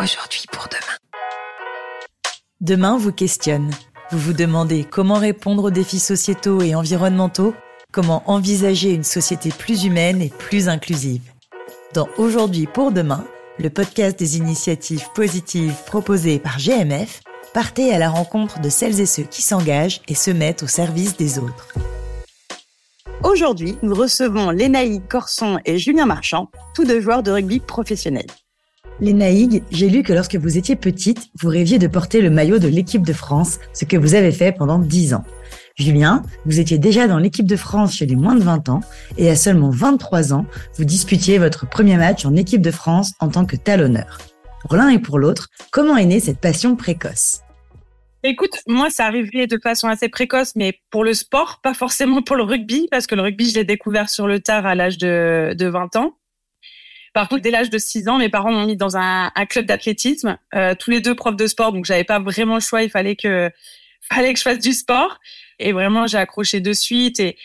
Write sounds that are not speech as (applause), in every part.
Aujourd'hui pour demain. Demain vous questionne. Vous vous demandez comment répondre aux défis sociétaux et environnementaux, comment envisager une société plus humaine et plus inclusive. Dans Aujourd'hui pour demain, le podcast des initiatives positives proposées par GMF, partez à la rencontre de celles et ceux qui s'engagent et se mettent au service des autres. Aujourd'hui, nous recevons Lénaï Corson et Julien Marchand, tous deux joueurs de rugby professionnels. Lénaïg, j'ai lu que lorsque vous étiez petite, vous rêviez de porter le maillot de l'équipe de France, ce que vous avez fait pendant 10 ans. Julien, vous étiez déjà dans l'équipe de France chez les moins de 20 ans et à seulement 23 ans, vous disputiez votre premier match en équipe de France en tant que talonneur. Pour l'un et pour l'autre, comment est née cette passion précoce? Écoute, moi, ça arrivait de façon assez précoce, mais pour le sport, pas forcément pour le rugby, parce que le rugby, je l'ai découvert sur le tard à l'âge de, de 20 ans. Par contre, dès l'âge de 6 ans, mes parents m'ont mis dans un, un club d'athlétisme, euh, tous les deux profs de sport, donc j'avais pas vraiment le choix, il fallait que (laughs) fallait que je fasse du sport. Et vraiment, j'ai accroché de suite. Et,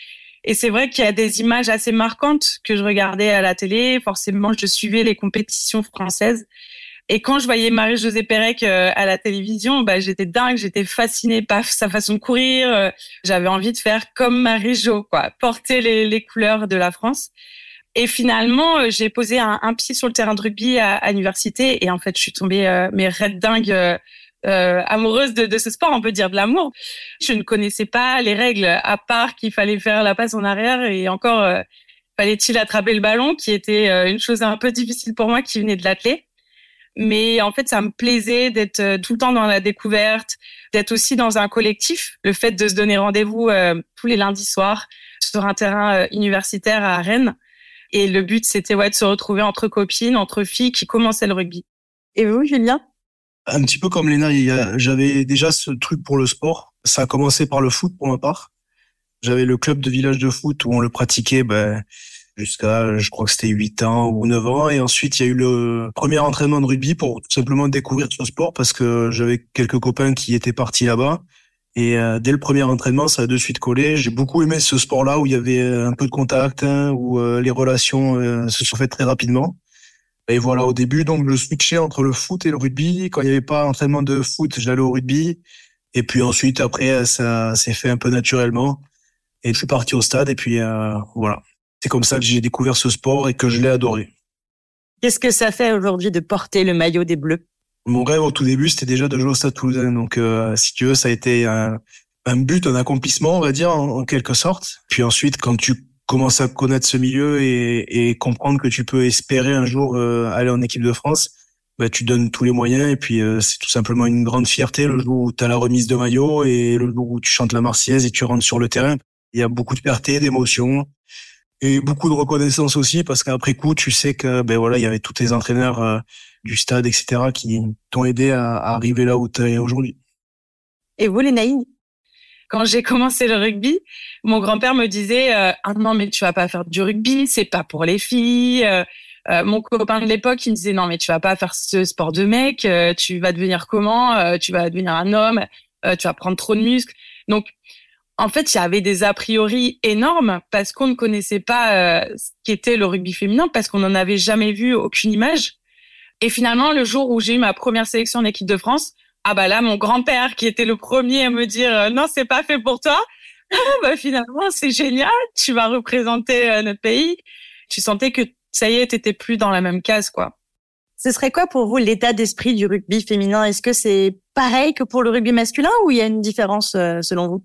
et c'est vrai qu'il y a des images assez marquantes que je regardais à la télé. Forcément, je suivais les compétitions françaises. Et quand je voyais Marie-Josée Pérec euh, à la télévision, bah, j'étais dingue, j'étais fascinée par sa façon de courir. Euh, j'avais envie de faire comme Marie-Jo, quoi, porter les, les couleurs de la France. Et finalement, euh, j'ai posé un, pied sur le terrain de rugby à, à l'université et en fait, je suis tombée euh, mais red dingue euh, amoureuse de, de, ce sport, on peut dire de l'amour. Je ne connaissais pas les règles à part qu'il fallait faire la passe en arrière et encore fallait-il attraper le ballon, qui était une chose un peu difficile pour moi qui venait de l'athlète. Mais en fait, ça me plaisait d'être tout le temps dans la découverte, d'être aussi dans un collectif. Le fait de se donner rendez-vous tous les lundis soirs sur un terrain universitaire à Rennes, et le but, c'était ouais, de se retrouver entre copines, entre filles qui commençaient le rugby. Et vous, Julien? Un petit peu comme Léna, j'avais déjà ce truc pour le sport. Ça a commencé par le foot pour ma part. J'avais le club de village de foot où on le pratiquait ben, jusqu'à, je crois que c'était 8 ans ou 9 ans. Et ensuite, il y a eu le premier entraînement de rugby pour tout simplement découvrir ce sport parce que j'avais quelques copains qui étaient partis là-bas. Et euh, dès le premier entraînement, ça a de suite collé. J'ai beaucoup aimé ce sport-là où il y avait euh, un peu de contact, hein, où euh, les relations se sont faites très rapidement. Et voilà, au début, donc je switchais entre le foot et le rugby. Quand il n'y avait pas entraînement de foot, j'allais au rugby. Et puis ensuite, après, ça s'est fait un peu naturellement. Et je suis parti au stade. Et puis voilà, c'est comme ça que j'ai découvert ce sport et que je l'ai adoré. Qu'est-ce que ça fait aujourd'hui de porter le maillot des Bleus? Mon rêve au tout début, c'était déjà de jouer au Stade Toulousain. Donc, euh, si tu veux, ça a été un, un but, un accomplissement, on va dire, en, quelque sorte. Puis ensuite, quand tu commences à connaître ce milieu et, et comprendre que tu peux espérer un jour euh, aller en équipe de France, bah, tu donnes tous les moyens. Et puis, euh, c'est tout simplement une grande fierté le jour où tu as la remise de maillot et le jour où tu chantes la Marseillaise et tu rentres sur le terrain. Il y a beaucoup de fierté, d'émotion et beaucoup de reconnaissance aussi parce qu'après coup, tu sais que ben voilà, il y avait tous tes entraîneurs du stade, etc., qui t'ont aidé à, arriver là où tu es aujourd'hui. Et vous, les naïfs quand j'ai commencé le rugby, mon grand-père me disait euh, ah non mais tu vas pas faire du rugby, c'est pas pour les filles. Euh, euh, mon copain de l'époque, il me disait non mais tu vas pas faire ce sport de mec, tu vas devenir comment Tu vas devenir un homme, tu vas prendre trop de muscles. Donc en fait, il y avait des a priori énormes parce qu'on ne connaissait pas ce qu'était le rugby féminin, parce qu'on n'en avait jamais vu aucune image. Et finalement, le jour où j'ai eu ma première sélection en équipe de France, ah bah là, mon grand-père, qui était le premier à me dire euh, non, c'est pas fait pour toi, ah bah finalement, c'est génial, tu vas représenter euh, notre pays. Tu sentais que ça y est, t'étais plus dans la même case, quoi. Ce serait quoi pour vous l'état d'esprit du rugby féminin? Est-ce que c'est pareil que pour le rugby masculin ou il y a une différence euh, selon vous?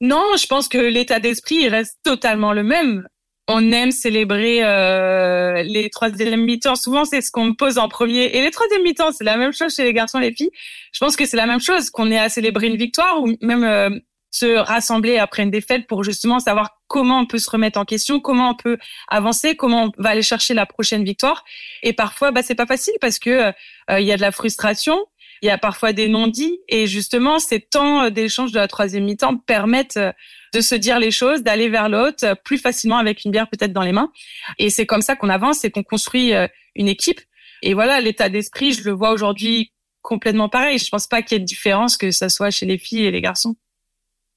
Non, je pense que l'état d'esprit reste totalement le même on aime célébrer euh, les troisième mi-temps. Souvent, c'est ce qu'on me pose en premier. Et les troisième mi-temps, c'est la même chose chez les garçons et les filles. Je pense que c'est la même chose qu'on est à célébrer une victoire ou même euh, se rassembler après une défaite pour justement savoir comment on peut se remettre en question, comment on peut avancer, comment on va aller chercher la prochaine victoire. Et parfois, bah, c'est pas facile parce que euh, il y a de la frustration, il y a parfois des non-dits et justement ces temps d'échange de la troisième mi-temps permettent de se dire les choses, d'aller vers l'autre plus facilement avec une bière peut-être dans les mains. Et c'est comme ça qu'on avance et qu'on construit euh, une équipe. Et voilà, l'état d'esprit, je le vois aujourd'hui complètement pareil. Je pense pas qu'il y ait de différence que ça soit chez les filles et les garçons.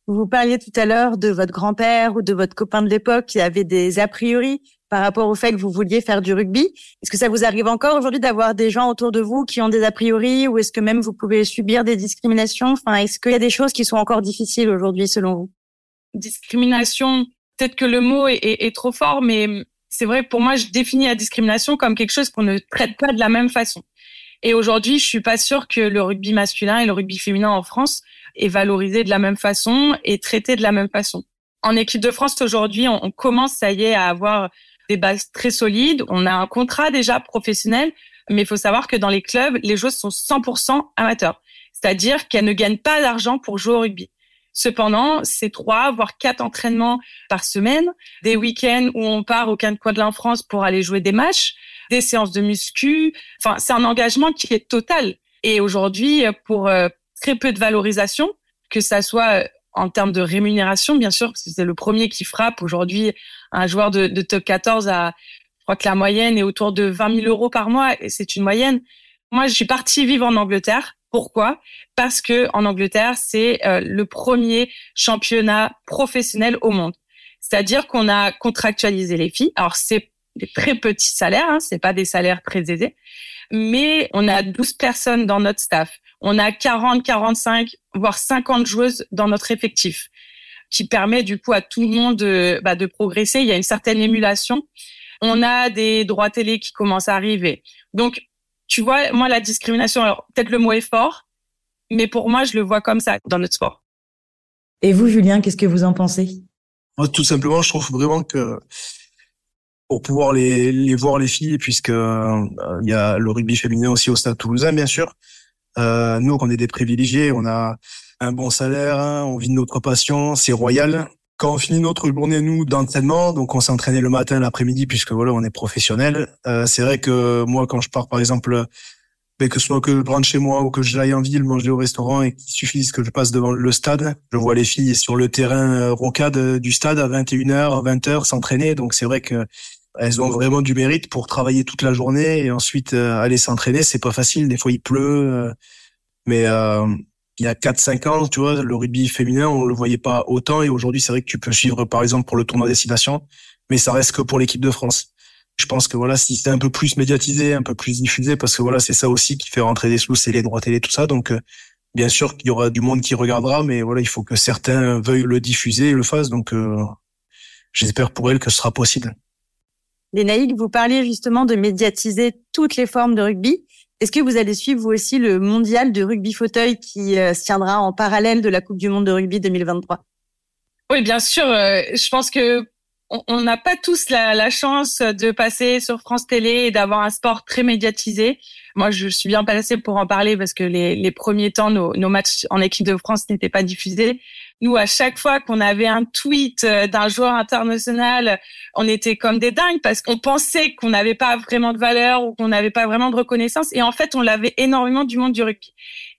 Vous parliez tout à l'heure de votre grand-père ou de votre copain de l'époque qui avait des a priori par rapport au fait que vous vouliez faire du rugby. Est-ce que ça vous arrive encore aujourd'hui d'avoir des gens autour de vous qui ont des a priori ou est-ce que même vous pouvez subir des discriminations? Enfin, est-ce qu'il y a des choses qui sont encore difficiles aujourd'hui selon vous? Discrimination, peut-être que le mot est, est trop fort, mais c'est vrai pour moi, je définis la discrimination comme quelque chose qu'on ne traite pas de la même façon. Et aujourd'hui, je suis pas sûre que le rugby masculin et le rugby féminin en France est valorisé de la même façon et traité de la même façon. En équipe de France aujourd'hui, on, commence, ça y est, à avoir des bases très solides. On a un contrat déjà professionnel, mais il faut savoir que dans les clubs, les joueuses sont 100% amateurs. C'est-à-dire qu'elles ne gagnent pas d'argent pour jouer au rugby. Cependant, c'est trois, voire quatre entraînements par semaine, des week-ends où on part au coin de en France pour aller jouer des matchs, des séances de muscu. Enfin, c'est un engagement qui est total. Et aujourd'hui, pour euh, très peu de valorisation, que ça soit euh, en termes de rémunération, bien sûr, c'est le premier qui frappe aujourd'hui un joueur de, de, top 14 à, je crois que la moyenne est autour de 20 000 euros par mois, et c'est une moyenne. Moi, je suis partie vivre en Angleterre. Pourquoi? Parce que en Angleterre, c'est euh, le premier championnat professionnel au monde. C'est-à-dire qu'on a contractualisé les filles. Alors c'est des très petits salaires, hein, c'est pas des salaires très aisés, mais on a 12 personnes dans notre staff. On a 40, 45, voire 50 joueuses dans notre effectif, qui permet du coup à tout le monde de, bah, de progresser. Il y a une certaine émulation. On a des droits télé qui commencent à arriver. Donc, tu vois, moi, la discrimination, alors peut-être le mot est fort, mais pour moi, je le vois comme ça dans notre sport. Et vous, Julien, qu'est-ce que vous en pensez? Moi, tout simplement, je trouve vraiment que pour pouvoir les, voir les filles, puisque euh, il y a le rugby féminin aussi au Stade Toulousain, bien sûr, euh, nous, on est des privilégiés, on a un bon salaire, hein, on vit de notre passion, c'est royal. Quand on finit notre journée, nous, d'entraînement, donc on s'est entraîné le matin, l'après-midi, puisque voilà, on est professionnel. Euh, c'est vrai que moi, quand je pars, par exemple, mais que ce soit que je rentre chez moi ou que je aille en ville manger au restaurant et qu'il suffise que je passe devant le stade, je vois les filles sur le terrain euh, rocade du stade à 21h, 20h s'entraîner. Donc c'est vrai que elles ont vraiment du mérite pour travailler toute la journée et ensuite euh, aller s'entraîner. C'est pas facile. Des fois, il pleut. Euh, mais euh, il y a 4-5 ans, tu vois, le rugby féminin, on le voyait pas autant. Et aujourd'hui, c'est vrai que tu peux suivre, par exemple, pour le tournoi destination, mais ça reste que pour l'équipe de France. Je pense que voilà, si c'était un peu plus médiatisé, un peu plus diffusé, parce que voilà, c'est ça aussi qui fait rentrer des sous, c'est les droits télé, tout ça. Donc, bien sûr qu'il y aura du monde qui regardera, mais voilà, il faut que certains veuillent le diffuser et le fassent. Donc, j'espère pour elle que ce sera possible. Les vous parliez justement de médiatiser toutes les formes de rugby. Est-ce que vous allez suivre vous aussi le mondial de rugby fauteuil qui euh, se tiendra en parallèle de la Coupe du Monde de rugby 2023 Oui, bien sûr. Euh, je pense que on n'a pas tous la, chance de passer sur France Télé et d'avoir un sport très médiatisé. Moi, je suis bien placée pour en parler parce que les, premiers temps, nos, nos matchs en équipe de France n'étaient pas diffusés. Nous, à chaque fois qu'on avait un tweet euh, d'un joueur international, on était comme des dingues parce qu'on pensait qu'on n'avait pas vraiment de valeur ou qu'on n'avait pas vraiment de reconnaissance. Et en fait, on l'avait énormément du monde du rugby.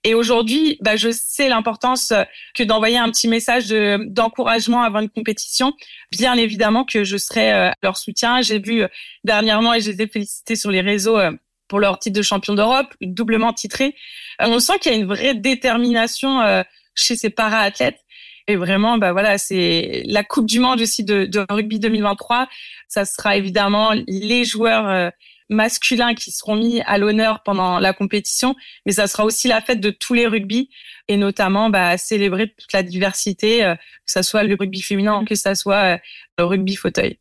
Et aujourd'hui, bah, je sais l'importance euh, que d'envoyer un petit message d'encouragement avant une compétition. Bien évidemment que je serai euh, leur soutien. J'ai vu dernièrement et je les ai félicités sur les réseaux pour leur titre de champion d'Europe, doublement titré. On sent qu'il y a une vraie détermination chez ces para-athlètes et vraiment, bah voilà, c'est la Coupe du Monde aussi de, de, rugby 2023. Ça sera évidemment les joueurs euh, masculins qui seront mis à l'honneur pendant la compétition, mais ça sera aussi la fête de tous les rugby et notamment bah, célébrer toute la diversité, euh, que ça soit le rugby féminin, que ça soit euh, le rugby fauteuil.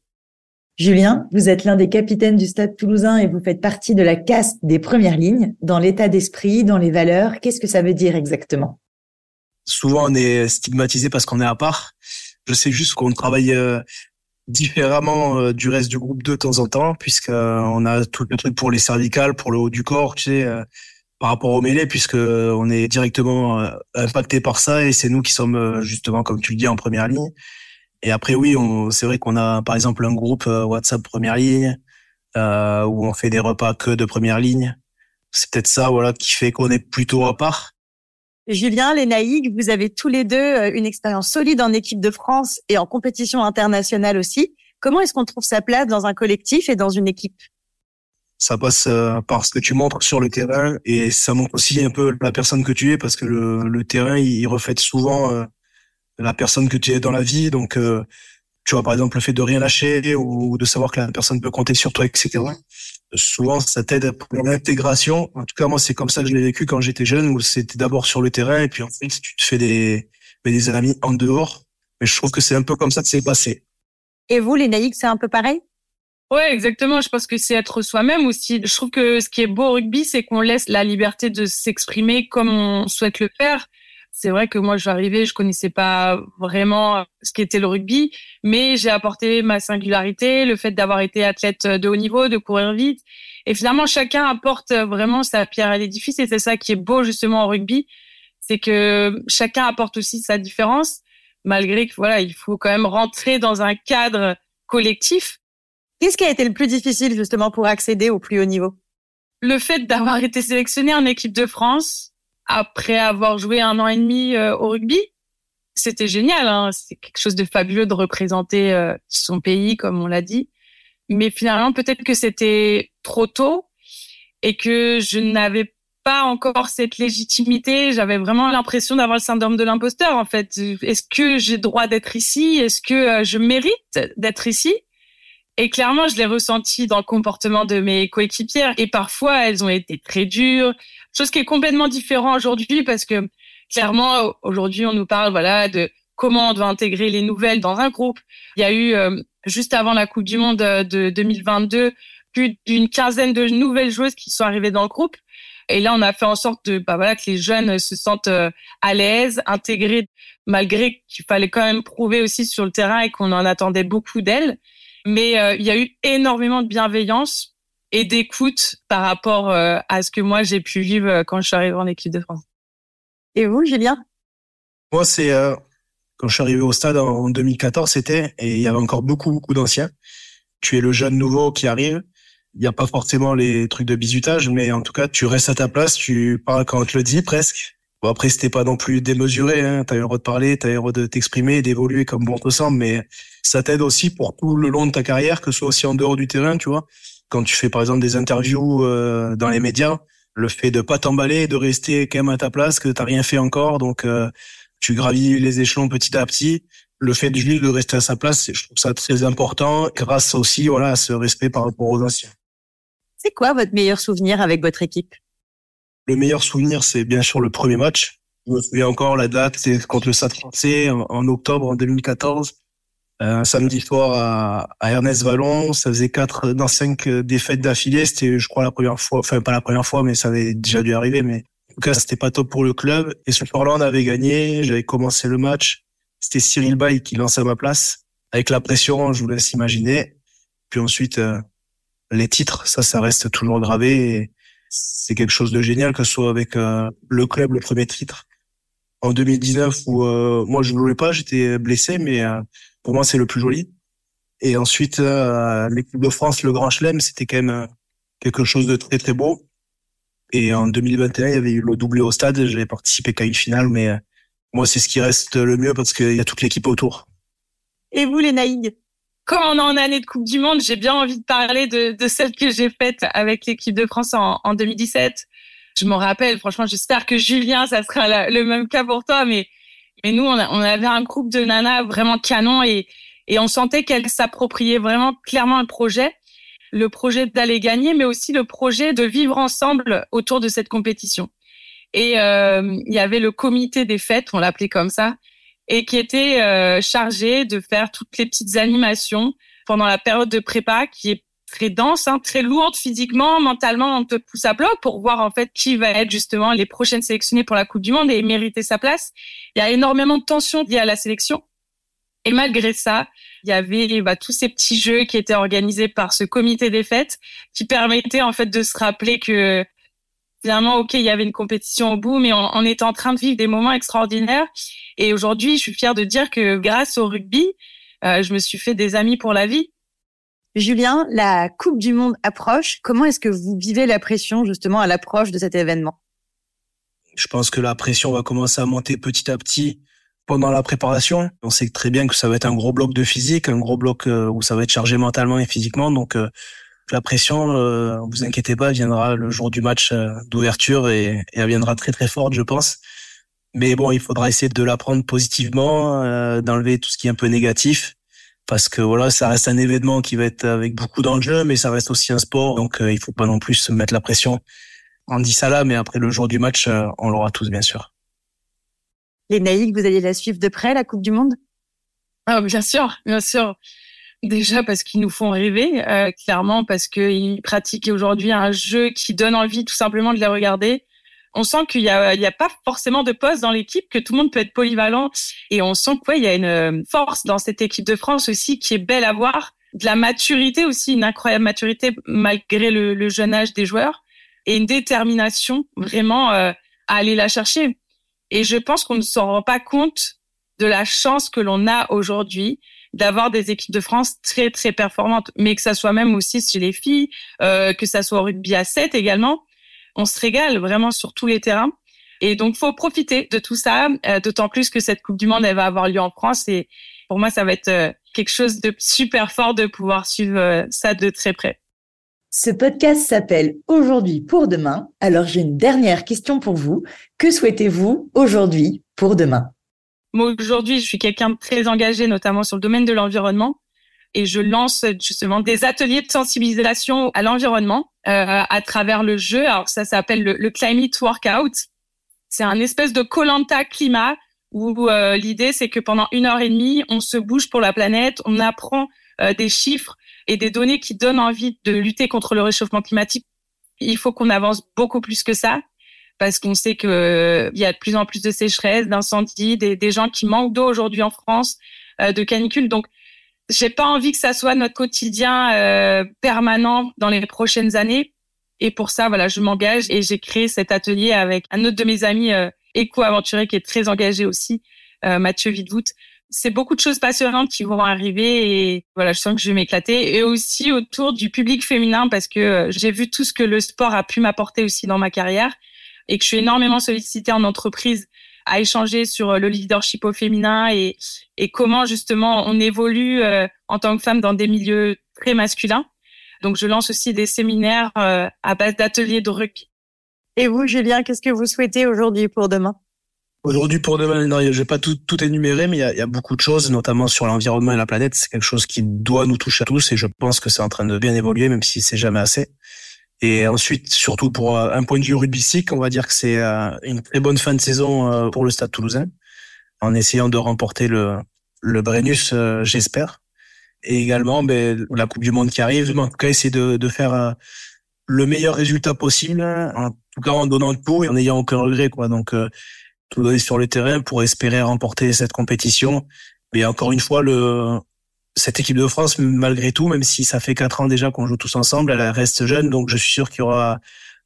Julien, vous êtes l'un des capitaines du Stade toulousain et vous faites partie de la caste des premières lignes. Dans l'état d'esprit, dans les valeurs, qu'est-ce que ça veut dire exactement? Souvent on est stigmatisé parce qu'on est à part. Je sais juste qu'on travaille euh, différemment euh, du reste du groupe de temps en temps, puisque euh, on a tout le truc pour les cervicales, pour le haut du corps, tu sais, par rapport au mêlées, puisque on est directement impacté par ça et c'est nous qui sommes justement, comme tu le dis, en première ligne. Et après, oui, c'est vrai qu'on a par exemple un groupe WhatsApp première ligne où on fait des repas que de première ligne. C'est peut-être ça, voilà, qui fait qu'on est plutôt à part. Julien, Naïg, vous avez tous les deux euh, une expérience solide en équipe de France et en compétition internationale aussi. Comment est-ce qu'on trouve sa place dans un collectif et dans une équipe? Ça passe euh, par ce que tu montres sur le terrain et ça montre aussi un peu la personne que tu es parce que le, terrain, il reflète souvent euh, la personne que tu es dans la vie. Donc, tu vois, par exemple, le fait de rien lâcher ou de savoir que la personne peut compter sur toi, etc. Souvent, ça t'aide pour l'intégration. En tout cas, moi, c'est comme ça que je l'ai vécu quand j'étais jeune, où c'était d'abord sur le terrain et puis ensuite, tu te fais des, des amis en dehors. Mais je trouve que c'est un peu comme ça que c'est passé. Et vous, les naïcs, c'est un peu pareil? Ouais, exactement. Je pense que c'est être soi-même aussi. Je trouve que ce qui est beau au rugby, c'est qu'on laisse la liberté de s'exprimer comme on souhaite le faire. C'est vrai que moi, je suis arrivée, je connaissais pas vraiment ce qu'était le rugby, mais j'ai apporté ma singularité, le fait d'avoir été athlète de haut niveau, de courir vite. Et finalement, chacun apporte vraiment sa pierre à l'édifice et c'est ça qui est beau justement au rugby. C'est que chacun apporte aussi sa différence, malgré que voilà, il faut quand même rentrer dans un cadre collectif. Qu'est-ce qui a été le plus difficile justement pour accéder au plus haut niveau? Le fait d'avoir été sélectionné en équipe de France, après avoir joué un an et demi euh, au rugby. C'était génial, hein. c'est quelque chose de fabuleux de représenter euh, son pays, comme on l'a dit. Mais finalement, peut-être que c'était trop tôt et que je n'avais pas encore cette légitimité. J'avais vraiment l'impression d'avoir le syndrome de l'imposteur, en fait. Est-ce que j'ai droit d'être ici? Est-ce que euh, je mérite d'être ici? Et clairement, je l'ai ressenti dans le comportement de mes coéquipières. Et parfois, elles ont été très dures, chose qui est complètement différent aujourd'hui parce que clairement, aujourd'hui, on nous parle voilà de comment on doit intégrer les nouvelles dans un groupe. Il y a eu euh, juste avant la Coupe du Monde de 2022 plus d'une quinzaine de nouvelles joueuses qui sont arrivées dans le groupe. Et là, on a fait en sorte de, bah voilà, que les jeunes se sentent euh, à l'aise, intégrés, malgré qu'il fallait quand même prouver aussi sur le terrain et qu'on en attendait beaucoup d'elles. Mais euh, il y a eu énormément de bienveillance et d'écoute par rapport euh, à ce que moi j'ai pu vivre euh, quand je suis arrivée en équipe de France. Et vous, Julien? Moi, c'est quand je suis arrivé au stade en 2014, c'était et il y avait encore beaucoup beaucoup d'anciens. Tu es le jeune nouveau qui arrive. Il n'y a pas forcément les trucs de bizutage, mais en tout cas, tu restes à ta place, tu parles quand on te le dit presque. Bon après c'était pas non plus démesuré, hein. t'as eu le droit de parler, t'as eu le droit de t'exprimer, d'évoluer comme bon te semble, mais ça t'aide aussi pour tout le long de ta carrière, que ce soit aussi en dehors du terrain, tu vois. Quand tu fais par exemple des interviews euh, dans les médias, le fait de pas t'emballer, de rester quand même à ta place, que t'as rien fait encore, donc euh, tu gravis les échelons petit à petit. Le fait de juste de rester à sa place, je trouve ça très important, grâce aussi voilà à ce respect par rapport aux anciens. C'est quoi votre meilleur souvenir avec votre équipe? Le meilleur souvenir, c'est bien sûr le premier match. Je me souviens encore la date, c'est contre le Stade français en, octobre en 2014. Euh, un samedi soir à, à, Ernest Vallon, ça faisait quatre dans cinq défaites d'affilée. C'était, je crois, la première fois, enfin pas la première fois, mais ça avait déjà dû arriver. Mais en tout cas, c'était pas top pour le club. Et ce soir-là, on avait gagné. J'avais commencé le match. C'était Cyril Bay qui lançait à ma place. Avec la pression, je vous laisse imaginer. Puis ensuite, euh, les titres, ça, ça reste toujours gravé. C'est quelque chose de génial que ce soit avec euh, le club le premier titre en 2019 où euh, moi je ne voulais pas, j'étais blessé, mais euh, pour moi c'est le plus joli. Et ensuite l'équipe de France, le Grand Chelem, c'était quand même quelque chose de très très beau. Et en 2021, il y avait eu le doublé au stade, j'avais participé qu'à une finale, mais moi c'est ce qui reste le mieux parce qu'il y a toute l'équipe autour. Et vous les Naïg quand on est en année de Coupe du Monde, j'ai bien envie de parler de, de celle que j'ai faite avec l'équipe de France en, en 2017. Je m'en rappelle, franchement, j'espère que Julien, ça sera le même cas pour toi, mais mais nous, on, on avait un groupe de nanas vraiment canon et et on sentait qu'elles s'appropriaient vraiment clairement le projet, le projet d'aller gagner, mais aussi le projet de vivre ensemble autour de cette compétition. Et euh, il y avait le comité des fêtes, on l'appelait comme ça, et qui était euh, chargé de faire toutes les petites animations pendant la période de prépa qui est très dense, hein, très lourde physiquement, mentalement, on te pousse à bloc pour voir en fait qui va être justement les prochaines sélectionnées pour la Coupe du Monde et mériter sa place. Il y a énormément de tensions liées à la sélection. Et malgré ça, il y avait bah, tous ces petits jeux qui étaient organisés par ce comité des fêtes qui permettaient en fait de se rappeler que finalement, ok, il y avait une compétition au bout, mais on, on était en train de vivre des moments extraordinaires. Et aujourd'hui, je suis fière de dire que grâce au rugby, euh, je me suis fait des amis pour la vie. Julien, la Coupe du Monde approche. Comment est-ce que vous vivez la pression justement à l'approche de cet événement? Je pense que la pression va commencer à monter petit à petit pendant la préparation. On sait très bien que ça va être un gros bloc de physique, un gros bloc euh, où ça va être chargé mentalement et physiquement. Donc euh, la pression, euh, vous inquiétez pas, viendra le jour du match d'ouverture et, elle viendra très très forte, je pense. Mais bon, il faudra essayer de l'apprendre positivement, euh, d'enlever tout ce qui est un peu négatif. Parce que voilà, ça reste un événement qui va être avec beaucoup d'enjeux, mais ça reste aussi un sport, donc euh, il faut pas non plus se mettre la pression. On dit ça là, mais après le jour du match, euh, on l'aura tous bien sûr. Les Naïcs, vous allez la suivre de près, la Coupe du Monde? Ah, Bien sûr, bien sûr. Déjà parce qu'ils nous font rêver, euh, clairement parce qu'ils pratiquent aujourd'hui un jeu qui donne envie tout simplement de les regarder. On sent qu'il y a, il y a pas forcément de poste dans l'équipe, que tout le monde peut être polyvalent, et on sent qu'il y a une euh, force dans cette équipe de France aussi qui est belle à voir, de la maturité aussi, une incroyable maturité malgré le, jeune âge des joueurs, et une détermination vraiment euh, à aller la chercher. Et je pense qu'on ne s'en rend pas compte de la chance que l'on a aujourd'hui d'avoir des équipes de France très très performantes, mais que ça soit même aussi chez les filles, euh, que ça soit au rugby à 7 également, on se régale vraiment sur tous les terrains. Et donc faut profiter de tout ça, euh, d'autant plus que cette Coupe du Monde elle va avoir lieu en France et pour moi ça va être euh, quelque chose de super fort de pouvoir suivre euh, ça de très près. Ce podcast s'appelle Aujourd'hui pour demain. Alors j'ai une dernière question pour vous. Que souhaitez-vous aujourd'hui pour demain? Moi, aujourd'hui, je suis quelqu'un de très engagé, notamment sur le domaine de l'environnement. Et je lance justement des ateliers de sensibilisation à l'environnement euh, à travers le jeu. Alors ça s'appelle le, le, Climate Workout. C'est un espèce de colanta climat où euh, l'idée c'est que pendant une heure et demie, on se bouge pour la planète, on apprend euh, des chiffres et des données qui donnent envie de lutter contre le réchauffement climatique. Il faut qu'on avance beaucoup plus que ça parce qu'on sait que euh, il y a de plus en plus de sécheresse, d'incendies, des, des, gens qui manquent d'eau aujourd'hui en France, euh, de canicules. Donc, j'ai pas envie que ça soit notre quotidien euh, permanent dans les prochaines années. Et pour ça, voilà, je m'engage et j'ai créé cet atelier avec un autre de mes amis éco-aventuriers qui est très engagé aussi, Mathieu Vidvout. C'est beaucoup de choses passionnantes qui vont arriver et voilà, je sens que je vais m'éclater. Et aussi autour du public féminin parce que j'ai vu tout ce que le sport a pu m'apporter aussi dans ma carrière et que je suis énormément sollicitée en entreprise à échanger sur euh, le leadership au féminin et, et comment justement on évolue euh, en tant que femme dans des milieux très masculins. Donc je lance aussi des séminaires euh, à base d'ateliers de rugby. Et vous, Julien, qu'est-ce que vous souhaitez aujourd'hui pour demain? Aujourd'hui pour demain, non, je vais pas tout, tout énumérer, mais il y, a, il y a beaucoup de choses, notamment sur l'environnement et la planète. C'est quelque chose qui doit nous toucher à tous et je pense que c'est en train de bien évoluer, même si c'est jamais assez. Et ensuite, surtout pour euh, un point de vue rugbystique, on va dire que c'est euh, une très bonne fin de saison euh, pour le Stade Toulousain, en essayant de remporter le le Brennus, j'espère. Et également, ben, la Coupe du Monde qui arrive, en tout cas, essayer de, de faire le meilleur résultat possible, en tout cas en donnant tout et en n'ayant aucun regret, quoi. Donc, tout donner sur le terrain pour espérer remporter cette compétition. Mais encore une fois, le cette équipe de France, malgré tout, même si ça fait quatre ans déjà qu'on joue tous ensemble, elle reste jeune, donc je suis sûr qu'il y aura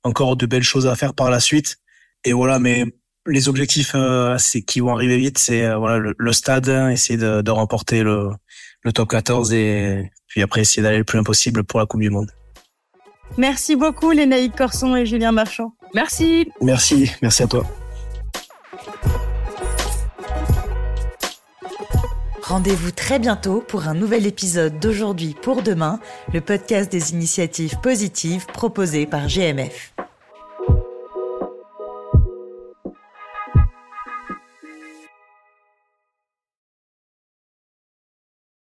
encore de belles choses à faire par la suite. Et voilà, mais les objectifs euh, c'est qui vont arriver vite, c'est euh, voilà le, stade, hein, essayer de, de remporter le, le, top 14 et puis après essayer d'aller le plus impossible pour la Coupe du Monde. Merci beaucoup Lénaïque Corson et Julien Marchand. Merci. Merci, merci à toi. Rendez-vous très bientôt pour un nouvel épisode d'Aujourd'hui pour demain, le podcast des initiatives positives proposées par GMF.